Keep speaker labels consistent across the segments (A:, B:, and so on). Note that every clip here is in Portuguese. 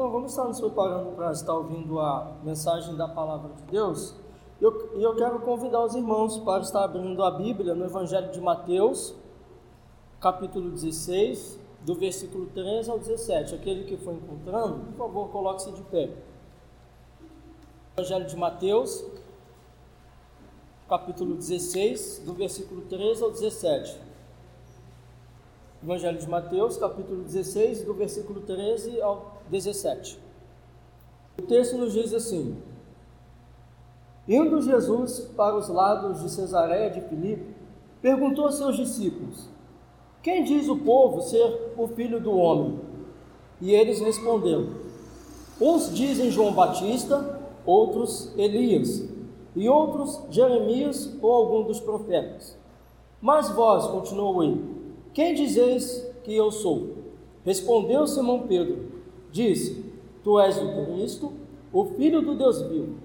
A: Então vamos estar nos preparando para estar ouvindo a mensagem da palavra de Deus. E eu, eu quero convidar os irmãos para estar abrindo a Bíblia no Evangelho de Mateus, capítulo 16, do versículo 13 ao 17. Aquele que for encontrando, por favor, coloque-se de pé. Evangelho de Mateus, capítulo 16, do versículo 13 ao 17. Evangelho de Mateus, capítulo 16, do versículo 13 ao 17. O texto nos diz assim: Indo Jesus para os lados de Cesareia de Filipe, perguntou a seus discípulos: Quem diz o povo ser o filho do homem? E eles responderam: Uns dizem João Batista, outros Elias, e outros Jeremias ou algum dos profetas. Mas vós, continuou ele, quem dizeis que eu sou? Respondeu Simão Pedro: Disse: Tu és o Cristo, o Filho do Deus vivo.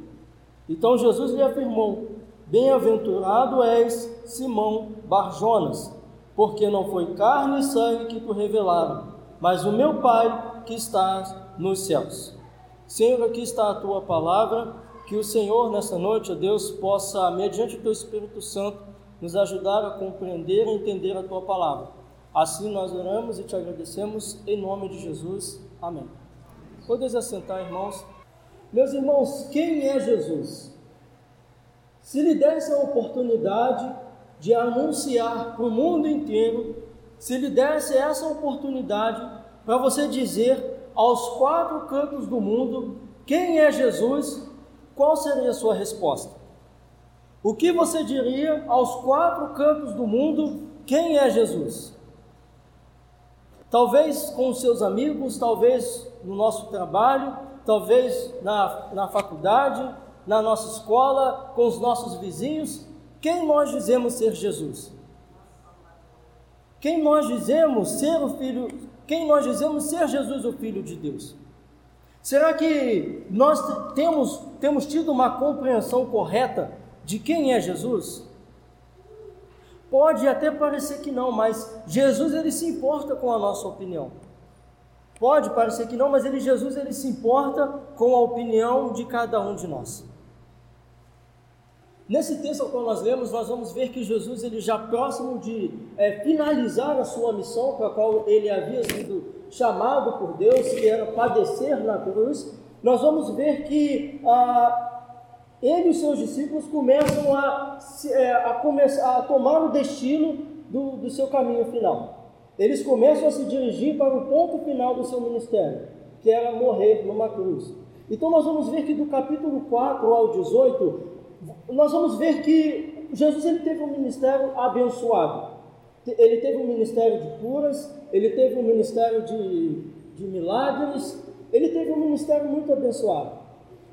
A: Então Jesus lhe afirmou: Bem-aventurado és, Simão Barjonas, porque não foi carne e sangue que tu revelaram, mas o meu Pai que está nos céus. Senhor, aqui está a tua palavra, que o Senhor nessa noite, ó Deus, possa, mediante o teu Espírito Santo, nos ajudar a compreender e entender a tua palavra. Assim nós oramos e te agradecemos em nome de Jesus. Amém. Podeis assentar, irmãos. Meus irmãos, quem é Jesus? Se lhe desse a oportunidade de anunciar para o mundo inteiro, se lhe desse essa oportunidade para você dizer aos quatro cantos do mundo quem é Jesus, qual seria a sua resposta? O que você diria aos quatro cantos do mundo quem é Jesus? Talvez com os seus amigos, talvez no nosso trabalho, talvez na, na faculdade, na nossa escola, com os nossos vizinhos. Quem nós dizemos ser Jesus? Quem nós dizemos ser o filho, quem nós dizemos ser Jesus, o filho de Deus? Será que nós temos, temos tido uma compreensão correta de quem é Jesus? Pode até parecer que não, mas Jesus ele se importa com a nossa opinião. Pode parecer que não, mas ele Jesus ele se importa com a opinião de cada um de nós. Nesse texto ao qual nós lemos, nós vamos ver que Jesus ele já próximo de é, finalizar a sua missão para a qual ele havia sido chamado por Deus, que era padecer na cruz. Nós vamos ver que ah, ele e os seus discípulos começam a, é, a, a tomar o destino do, do seu caminho final. Eles começam a se dirigir para o ponto final do seu ministério, que era morrer numa cruz. Então nós vamos ver que do capítulo 4 ao 18, nós vamos ver que Jesus ele teve um ministério abençoado. Ele teve um ministério de curas, ele teve um ministério de, de milagres, ele teve um ministério muito abençoado.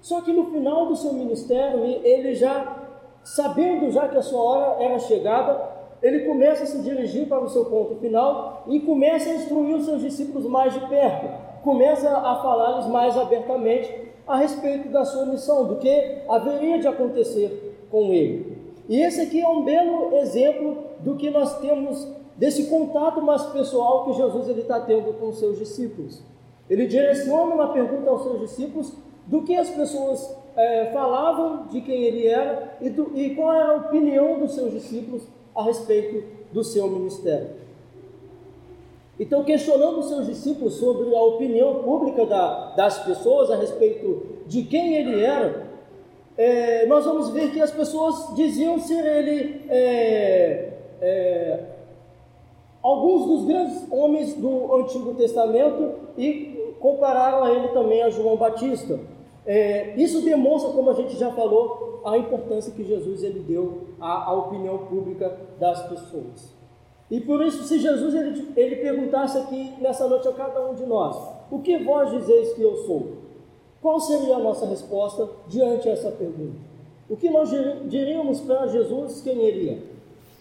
A: Só que no final do seu ministério, ele já, sabendo já que a sua hora era chegada, ele começa a se dirigir para o seu ponto final e começa a instruir os seus discípulos mais de perto, começa a falar-lhes mais abertamente a respeito da sua missão, do que haveria de acontecer com ele. E esse aqui é um belo exemplo do que nós temos desse contato mais pessoal que Jesus ele está tendo com os seus discípulos. Ele direciona uma pergunta aos seus discípulos do que as pessoas é, falavam de quem ele era e, do, e qual era a opinião dos seus discípulos a respeito do seu ministério. Então, questionando os seus discípulos sobre a opinião pública da, das pessoas a respeito de quem ele era, é, nós vamos ver que as pessoas diziam ser ele é, é, alguns dos grandes homens do Antigo Testamento e compararam a ele também a João Batista. É, isso demonstra, como a gente já falou, a importância que Jesus ele deu à, à opinião pública das pessoas. E por isso, se Jesus ele, ele perguntasse aqui nessa noite a cada um de nós: O que vós dizeis que eu sou? Qual seria a nossa resposta diante dessa pergunta? O que nós diríamos para Jesus quem ele é?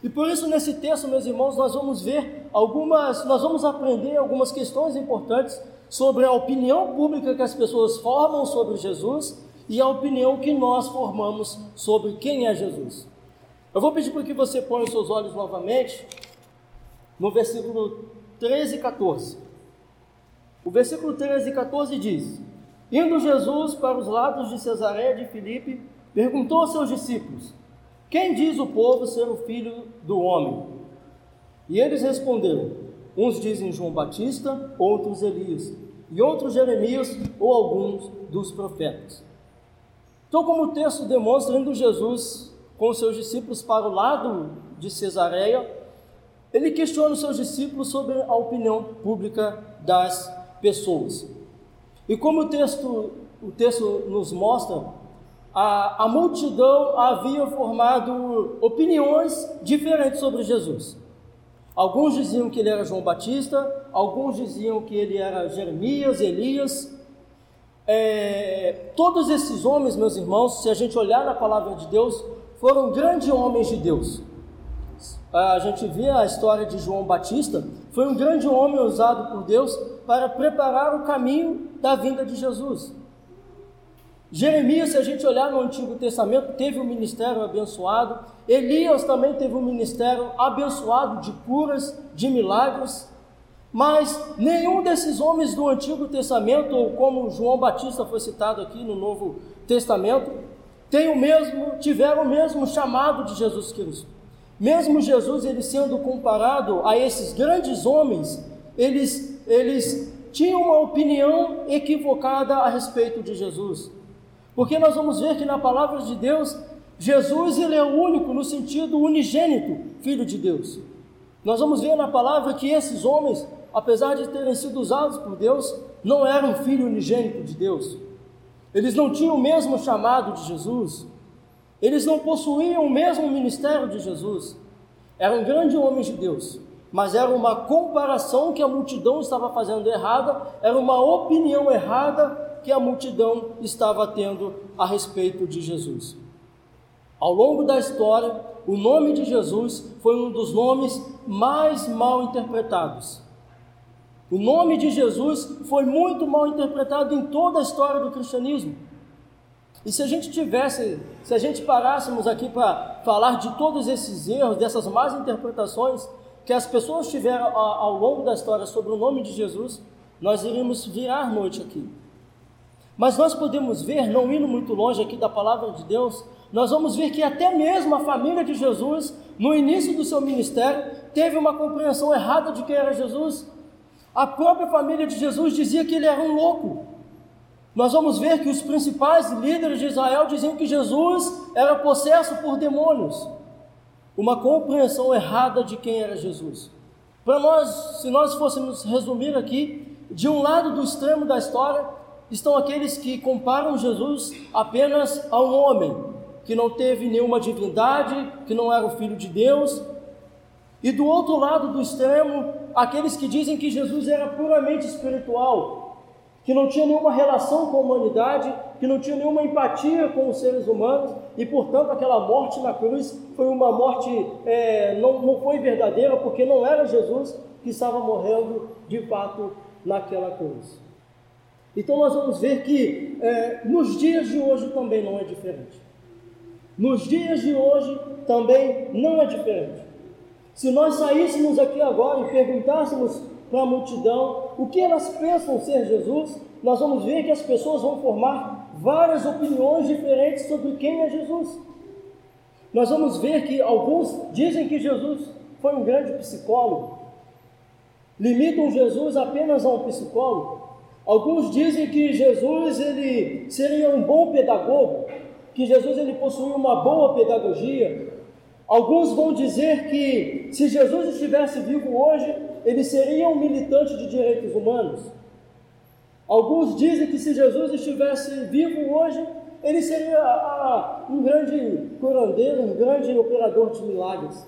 A: E por isso, nesse texto, meus irmãos, nós vamos ver algumas, nós vamos aprender algumas questões importantes sobre a opinião pública que as pessoas formam sobre Jesus e a opinião que nós formamos sobre quem é Jesus. Eu vou pedir para que você ponha os seus olhos novamente no versículo 13 e 14. O versículo 13 e 14 diz: Indo Jesus para os lados de Cesareia de Filipe, perguntou aos seus discípulos: Quem diz o povo ser o filho do homem? E eles responderam: Uns dizem João Batista, outros Elias, e outros Jeremias ou alguns dos profetas. Então, como o texto demonstra, indo Jesus com seus discípulos para o lado de Cesareia, ele questiona os seus discípulos sobre a opinião pública das pessoas. E como o texto, o texto nos mostra, a, a multidão havia formado opiniões diferentes sobre Jesus. Alguns diziam que ele era João Batista, alguns diziam que ele era Jeremias, Elias. É, todos esses homens, meus irmãos, se a gente olhar na palavra de Deus, foram grandes homens de Deus. A gente vê a história de João Batista, foi um grande homem usado por Deus para preparar o caminho da vinda de Jesus. Jeremias, se a gente olhar no Antigo Testamento, teve um ministério abençoado. Elias também teve um ministério abençoado de curas, de milagres. Mas nenhum desses homens do Antigo Testamento, ou como João Batista foi citado aqui no Novo Testamento, tem o mesmo, tiveram o mesmo chamado de Jesus Cristo. Mesmo Jesus ele sendo comparado a esses grandes homens, eles, eles tinham uma opinião equivocada a respeito de Jesus. Porque nós vamos ver que na palavra de Deus, Jesus ele é o único no sentido unigênito, filho de Deus. Nós vamos ver na palavra que esses homens, apesar de terem sido usados por Deus, não eram filho unigênito de Deus. Eles não tinham o mesmo chamado de Jesus. Eles não possuíam o mesmo ministério de Jesus. Eram grandes homens de Deus, mas era uma comparação que a multidão estava fazendo errada, era uma opinião errada que a multidão estava tendo a respeito de Jesus. Ao longo da história, o nome de Jesus foi um dos nomes mais mal interpretados. O nome de Jesus foi muito mal interpretado em toda a história do cristianismo. E se a gente tivesse, se a gente parássemos aqui para falar de todos esses erros, dessas más interpretações que as pessoas tiveram ao longo da história sobre o nome de Jesus, nós iríamos virar noite aqui. Mas nós podemos ver, não indo muito longe aqui da palavra de Deus, nós vamos ver que até mesmo a família de Jesus, no início do seu ministério, teve uma compreensão errada de quem era Jesus. A própria família de Jesus dizia que ele era um louco. Nós vamos ver que os principais líderes de Israel diziam que Jesus era possesso por demônios. Uma compreensão errada de quem era Jesus. Para nós, se nós fôssemos resumir aqui, de um lado do extremo da história, estão aqueles que comparam Jesus apenas a um homem, que não teve nenhuma divindade, que não era o filho de Deus. E do outro lado do extremo, aqueles que dizem que Jesus era puramente espiritual, que não tinha nenhuma relação com a humanidade, que não tinha nenhuma empatia com os seres humanos, e portanto aquela morte na cruz foi uma morte, é, não, não foi verdadeira, porque não era Jesus que estava morrendo de fato naquela cruz. Então nós vamos ver que é, nos dias de hoje também não é diferente. Nos dias de hoje também não é diferente. Se nós saíssemos aqui agora e perguntássemos para a multidão o que elas pensam ser Jesus, nós vamos ver que as pessoas vão formar várias opiniões diferentes sobre quem é Jesus. Nós vamos ver que alguns dizem que Jesus foi um grande psicólogo, limitam Jesus apenas a um psicólogo. Alguns dizem que Jesus ele seria um bom pedagogo, que Jesus ele possuía uma boa pedagogia. Alguns vão dizer que se Jesus estivesse vivo hoje, ele seria um militante de direitos humanos. Alguns dizem que se Jesus estivesse vivo hoje, ele seria ah, um grande curandeiro, um grande operador de milagres.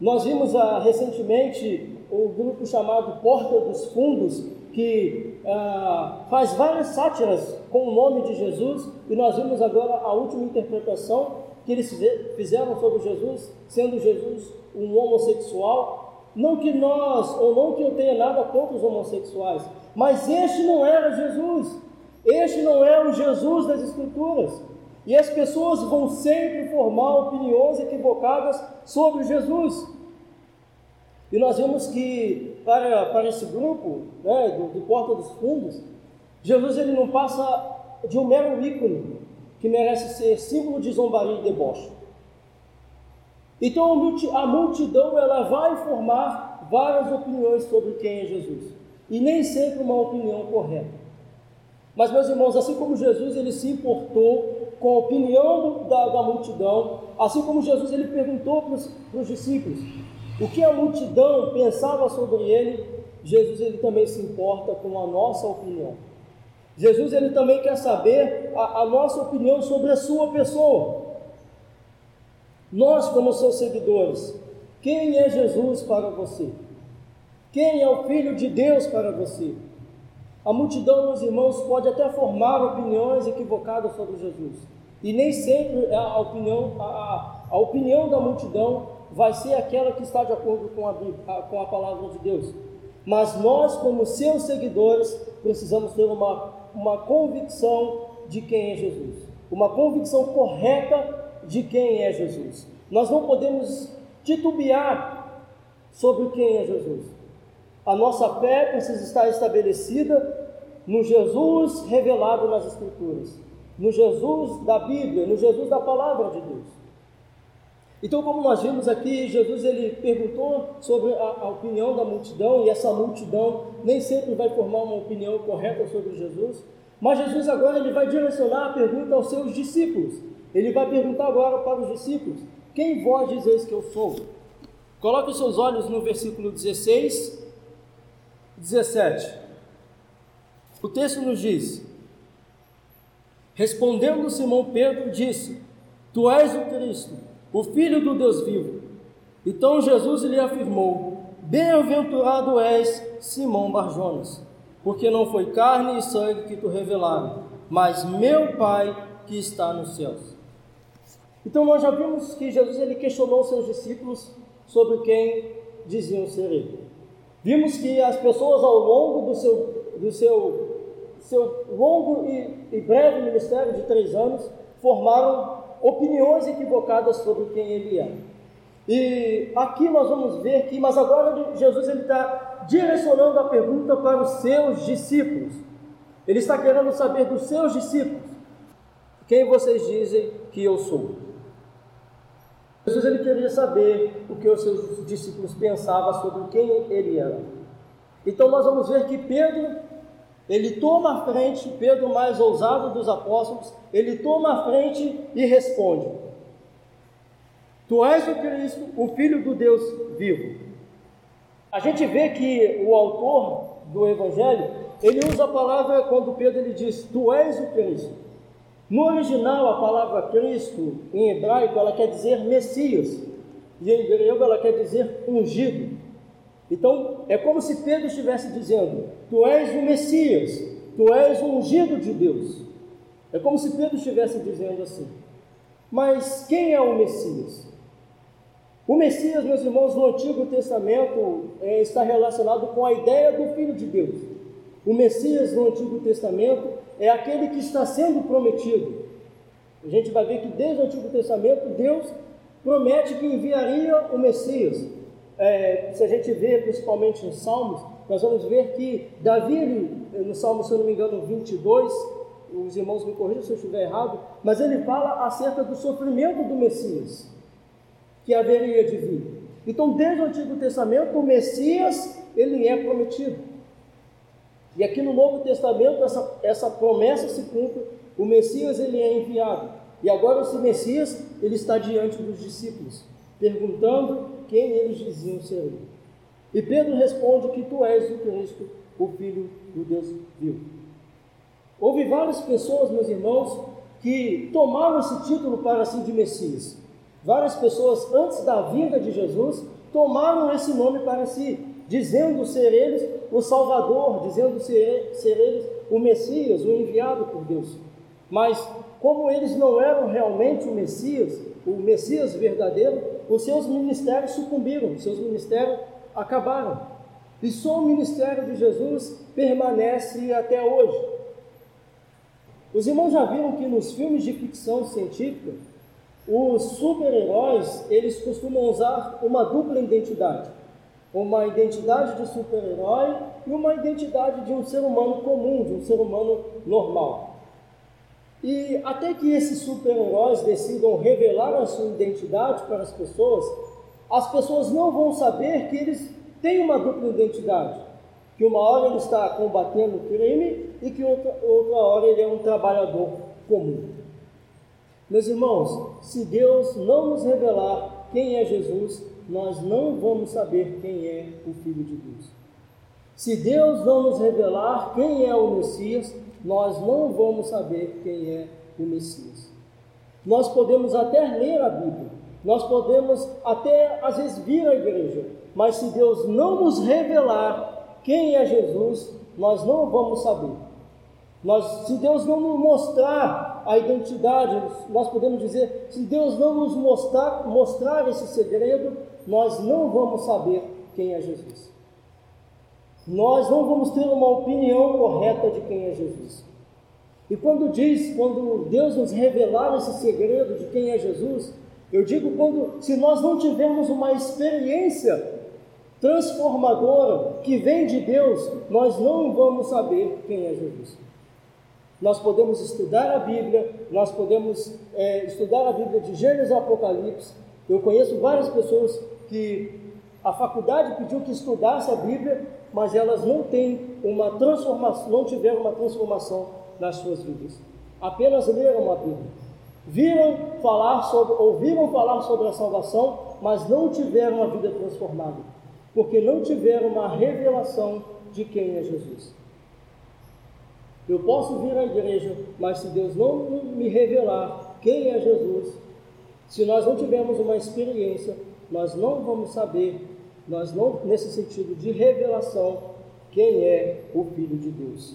A: Nós vimos ah, recentemente o um grupo chamado Porta dos Fundos, que ah, faz várias sátiras com o nome de Jesus, e nós vimos agora a última interpretação que eles fizeram sobre Jesus, sendo Jesus um homossexual. Não que nós, ou não que eu tenha nada contra os homossexuais, mas este não era Jesus, este não é o Jesus das Escrituras. E as pessoas vão sempre formar opiniões equivocadas sobre Jesus. E nós vemos que para, para esse grupo né, do, do Porta dos Fundos, Jesus ele não passa de um mero ícone que merece ser símbolo de zombaria e deboche. Então a multidão ela vai formar várias opiniões sobre quem é Jesus e nem sempre uma opinião correta. Mas meus irmãos, assim como Jesus ele se importou com a opinião da, da multidão, assim como Jesus ele perguntou para os discípulos o que a multidão pensava sobre ele, Jesus ele também se importa com a nossa opinião. Jesus ele também quer saber a, a nossa opinião sobre a sua pessoa. Nós, como seus seguidores, quem é Jesus para você? Quem é o Filho de Deus para você? A multidão, meus irmãos, pode até formar opiniões equivocadas sobre Jesus. E nem sempre a opinião, a, a opinião da multidão vai ser aquela que está de acordo com a, com a palavra de Deus. Mas nós, como seus seguidores, precisamos ter uma, uma convicção de quem é Jesus. Uma convicção correta de quem é Jesus. Nós não podemos titubear sobre quem é Jesus. A nossa fé precisa estar estabelecida no Jesus revelado nas Escrituras, no Jesus da Bíblia, no Jesus da palavra de Deus. Então, como nós vimos aqui, Jesus ele perguntou sobre a, a, opinião da multidão, e essa multidão nem sempre vai formar uma opinião correta sobre Jesus, mas Jesus agora ele vai direcionar a pergunta aos seus discípulos. Ele vai perguntar agora para os discípulos: Quem vós dizeis que eu sou? Coloque os seus olhos no versículo 16, 17. O texto nos diz: Respondendo Simão Pedro, disse: Tu és o Cristo o Filho do Deus vivo. Então Jesus lhe afirmou: Bem-aventurado és, Simão Barjonas, porque não foi carne e sangue que tu revelaram, mas meu Pai que está nos céus. Então nós já vimos que Jesus ele questionou seus discípulos sobre quem diziam ser ele. Vimos que as pessoas ao longo do seu, do seu, seu longo e, e breve ministério de três anos formaram opiniões equivocadas sobre quem ele é. E aqui nós vamos ver que, mas agora Jesus ele está direcionando a pergunta para os seus discípulos. Ele está querendo saber dos seus discípulos quem vocês dizem que eu sou. Jesus ele queria saber o que os seus discípulos pensavam sobre quem ele era. Então nós vamos ver que Pedro ele toma a frente, Pedro, mais ousado dos apóstolos, ele toma a frente e responde: Tu és o Cristo, o Filho do Deus vivo. A gente vê que o autor do Evangelho, ele usa a palavra quando Pedro ele diz: Tu és o Cristo. No original, a palavra Cristo, em hebraico, ela quer dizer Messias, e em grego ela quer dizer ungido. Então, é como se Pedro estivesse dizendo: Tu és o Messias, tu és o ungido de Deus. É como se Pedro estivesse dizendo assim. Mas quem é o Messias? O Messias, meus irmãos, no Antigo Testamento é, está relacionado com a ideia do Filho de Deus. O Messias no Antigo Testamento é aquele que está sendo prometido. A gente vai ver que desde o Antigo Testamento Deus promete que enviaria o Messias é, se a gente vê principalmente em Salmos, nós vamos ver que Davi, no Salmo, se eu não me engano, 22, os irmãos me corrijam se eu estiver errado, mas ele fala acerca do sofrimento do Messias, que haveria de vir. Então, desde o Antigo Testamento, o Messias, ele é prometido. E aqui no Novo Testamento, essa, essa promessa se cumpre, o Messias, ele é enviado. E agora esse Messias, ele está diante dos discípulos perguntando quem eles diziam ser ele. E Pedro responde que tu és o Cristo, o Filho do Deus vivo. Houve várias pessoas, meus irmãos, que tomaram esse título para si de Messias. Várias pessoas, antes da vinda de Jesus, tomaram esse nome para si, dizendo ser eles o Salvador, dizendo ser, ser eles o Messias, o enviado por Deus. Mas, como eles não eram realmente o Messias, o Messias verdadeiro, os seus ministérios sucumbiram, os seus ministérios acabaram. E só o ministério de Jesus permanece até hoje. Os irmãos já viram que nos filmes de ficção científica, os super-heróis, eles costumam usar uma dupla identidade. uma identidade de super-herói e uma identidade de um ser humano comum, de um ser humano normal. E até que esses super-heróis decidam revelar a sua identidade para as pessoas, as pessoas não vão saber que eles têm uma dupla identidade. Que uma hora ele está combatendo o crime e que outra, outra hora ele é um trabalhador comum. Meus irmãos, se Deus não nos revelar quem é Jesus, nós não vamos saber quem é o Filho de Deus. Se Deus não nos revelar quem é o Messias, nós não vamos saber quem é o Messias. Nós podemos até ler a Bíblia, nós podemos até às vezes vir à igreja, mas se Deus não nos revelar quem é Jesus, nós não vamos saber. Nós, se Deus não nos mostrar a identidade, nós podemos dizer, se Deus não nos mostrar, mostrar esse segredo, nós não vamos saber quem é Jesus. Nós não vamos ter uma opinião correta de quem é Jesus. E quando diz, quando Deus nos revelar esse segredo de quem é Jesus, eu digo quando, se nós não tivermos uma experiência transformadora que vem de Deus, nós não vamos saber quem é Jesus. Nós podemos estudar a Bíblia, nós podemos é, estudar a Bíblia de Gênesis e Apocalipse. Eu conheço várias pessoas que a faculdade pediu que estudasse a Bíblia, mas elas não têm uma transformação, não tiveram uma transformação nas suas vidas. Apenas leram a Bíblia. Viram falar sobre, ouviram falar sobre a salvação, mas não tiveram a vida transformada, porque não tiveram uma revelação de quem é Jesus. Eu posso vir à igreja, mas se Deus não me revelar quem é Jesus, se nós não tivermos uma experiência, nós não vamos saber, nós não, nesse sentido de revelação, quem é o Filho de Deus.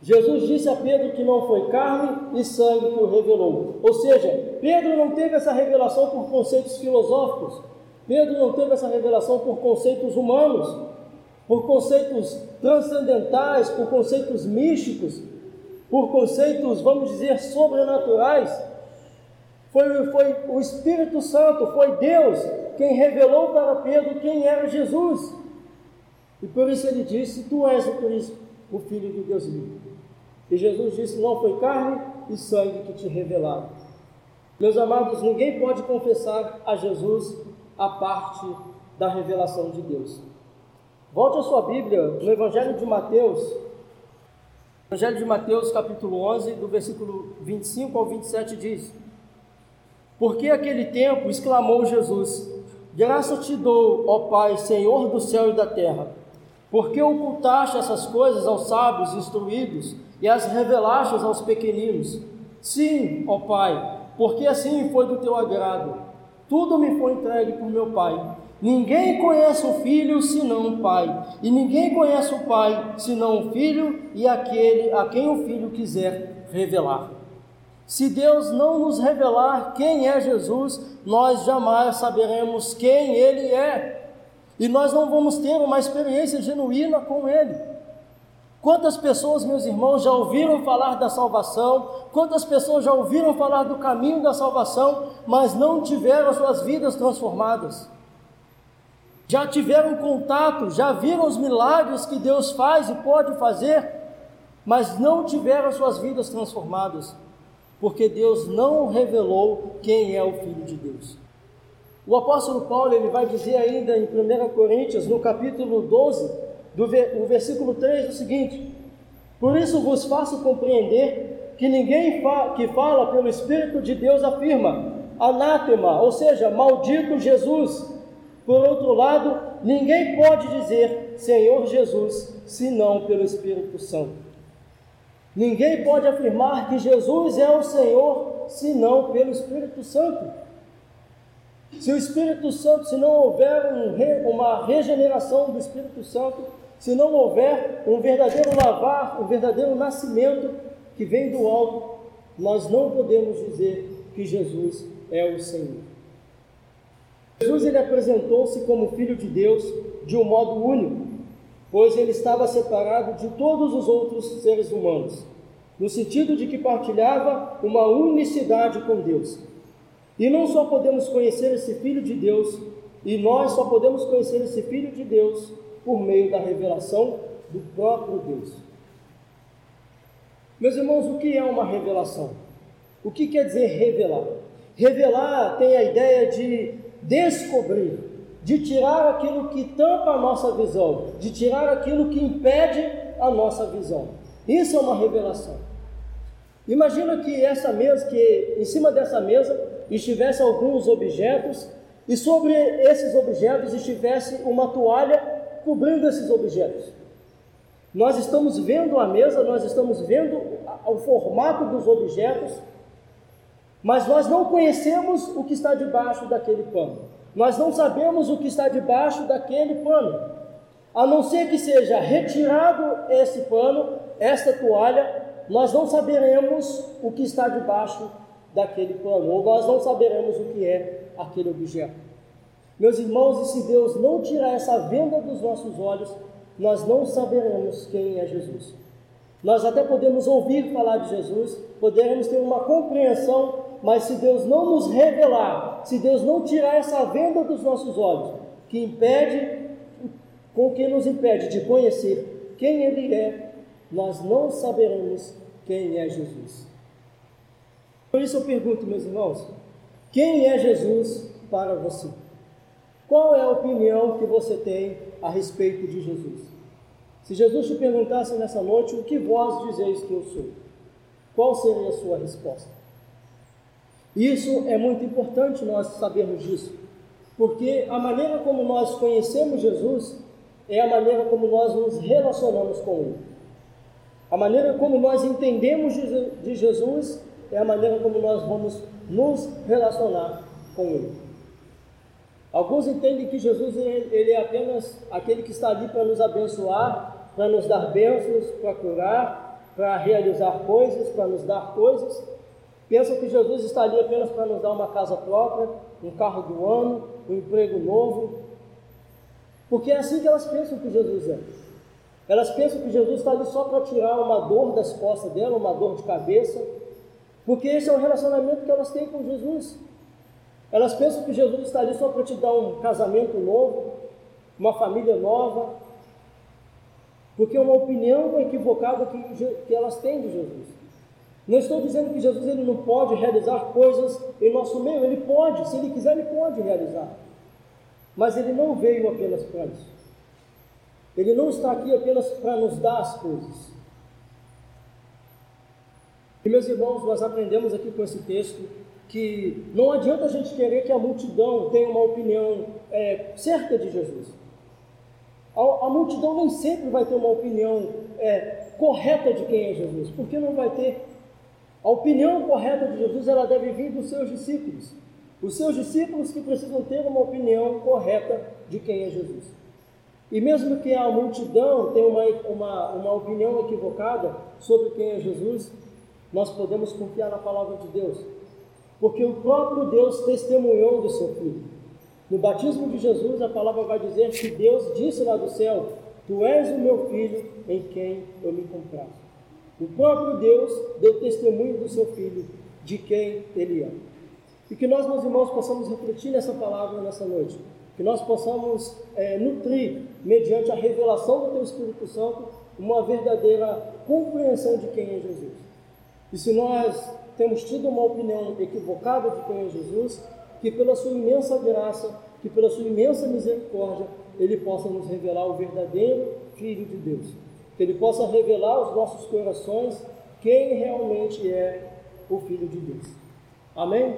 A: Jesus disse a Pedro que não foi carne e sangue que o revelou. Ou seja, Pedro não teve essa revelação por conceitos filosóficos, Pedro não teve essa revelação por conceitos humanos, por conceitos transcendentais, por conceitos místicos, por conceitos, vamos dizer, sobrenaturais. Foi, foi o Espírito Santo, foi Deus quem revelou para Pedro quem era Jesus. E por isso ele disse: Tu és o Cristo, o Filho de Deus vivo. E Jesus disse: Não foi carne e sangue que te revelaram. Meus amados, ninguém pode confessar a Jesus a parte da revelação de Deus. Volte a sua Bíblia no Evangelho de Mateus, Evangelho de Mateus, capítulo 11, do versículo 25 ao 27 diz: Porque aquele tempo exclamou Jesus: Graça te dou, ó Pai, Senhor do céu e da terra, porque ocultaste essas coisas aos sábios instruídos e as revelaste aos pequeninos. Sim, ó Pai, porque assim foi do teu agrado. Tudo me foi entregue por meu Pai. Ninguém conhece o filho senão o pai, e ninguém conhece o pai senão o filho e aquele a quem o filho quiser revelar. Se Deus não nos revelar quem é Jesus, nós jamais saberemos quem ele é, e nós não vamos ter uma experiência genuína com ele. Quantas pessoas, meus irmãos, já ouviram falar da salvação? Quantas pessoas já ouviram falar do caminho da salvação, mas não tiveram suas vidas transformadas? já tiveram contato, já viram os milagres que Deus faz e pode fazer, mas não tiveram suas vidas transformadas, porque Deus não revelou quem é o Filho de Deus. O apóstolo Paulo ele vai dizer ainda em 1 Coríntios, no capítulo 12, do o versículo 3, o seguinte: Por isso vos faço compreender que ninguém fa que fala pelo Espírito de Deus afirma, anátema, ou seja, maldito Jesus por outro lado, ninguém pode dizer Senhor Jesus senão pelo Espírito Santo. Ninguém pode afirmar que Jesus é o Senhor senão pelo Espírito Santo. Se o Espírito Santo, se não houver um, uma regeneração do Espírito Santo, se não houver um verdadeiro lavar, um verdadeiro nascimento que vem do alto, nós não podemos dizer que Jesus é o Senhor. Jesus ele apresentou-se como filho de Deus de um modo único, pois ele estava separado de todos os outros seres humanos, no sentido de que partilhava uma unicidade com Deus. E não só podemos conhecer esse filho de Deus E nós só podemos conhecer esse Filho de Deus por meio da revelação do próprio Deus. Meus irmãos, o que é uma revelação? O que quer dizer revelar? Revelar tem a ideia de descobrir, de tirar aquilo que tampa a nossa visão, de tirar aquilo que impede a nossa visão. Isso é uma revelação. Imagina que essa mesa, que em cima dessa mesa estivesse alguns objetos e sobre esses objetos estivesse uma toalha cobrindo esses objetos. Nós estamos vendo a mesa, nós estamos vendo o formato dos objetos, mas nós não conhecemos o que está debaixo daquele pano. Nós não sabemos o que está debaixo daquele pano. A não ser que seja retirado esse pano, esta toalha, nós não saberemos o que está debaixo daquele pano, ou nós não saberemos o que é aquele objeto. Meus irmãos, e se Deus não tirar essa venda dos nossos olhos, nós não saberemos quem é Jesus. Nós até podemos ouvir falar de Jesus, poderemos ter uma compreensão, mas se Deus não nos revelar, se Deus não tirar essa venda dos nossos olhos, que impede, com que nos impede de conhecer quem Ele é, nós não saberemos quem é Jesus. Por isso eu pergunto, meus irmãos, quem é Jesus para você? Qual é a opinião que você tem a respeito de Jesus? Se Jesus te perguntasse nessa noite, o que vós dizeis que eu sou? Qual seria a sua resposta? Isso é muito importante nós sabermos disso, porque a maneira como nós conhecemos Jesus é a maneira como nós nos relacionamos com Ele. A maneira como nós entendemos de Jesus é a maneira como nós vamos nos relacionar com Ele. Alguns entendem que Jesus ele é apenas aquele que está ali para nos abençoar, para nos dar bênçãos, para curar, para realizar coisas, para nos dar coisas. Pensam que Jesus está ali apenas para nos dar uma casa própria, um carro do ano, um emprego novo. Porque é assim que elas pensam que Jesus é. Elas pensam que Jesus está ali só para tirar uma dor das costas dela, uma dor de cabeça, porque esse é o relacionamento que elas têm com Jesus. Elas pensam que Jesus está ali só para te dar um casamento novo, uma família nova, porque é uma opinião equivocada que, que elas têm de Jesus. Não estou dizendo que Jesus ele não pode realizar coisas em nosso meio, ele pode, se ele quiser, ele pode realizar. Mas ele não veio apenas para isso. Ele não está aqui apenas para nos dar as coisas. E meus irmãos, nós aprendemos aqui com esse texto que não adianta a gente querer que a multidão tenha uma opinião é, certa de Jesus. A, a, multidão nem sempre vai ter uma opinião é, correta de quem é Jesus, porque não vai ter. A opinião correta de Jesus ela deve vir dos seus discípulos. Os seus discípulos que precisam ter uma opinião correta de quem é Jesus. E mesmo que a multidão tenha uma, uma, uma opinião equivocada sobre quem é Jesus, nós podemos confiar na palavra de Deus, porque o próprio Deus testemunhou do seu Filho. No batismo de Jesus, a palavra vai dizer que Deus disse lá do céu: Tu és o meu filho em quem eu me comprazo. O próprio Deus deu testemunho do seu filho, de quem ele é. E que nós, meus irmãos, possamos refletir nessa palavra nessa noite. Que nós possamos é, nutrir, mediante a revelação do Teu Espírito Santo, uma verdadeira compreensão de quem é Jesus. E se nós temos tido uma opinião equivocada de quem é Jesus, que pela sua imensa graça, que pela sua imensa misericórdia, Ele possa nos revelar o verdadeiro Filho de Deus. Que Ele possa revelar aos nossos corações quem realmente é o Filho de Deus. Amém?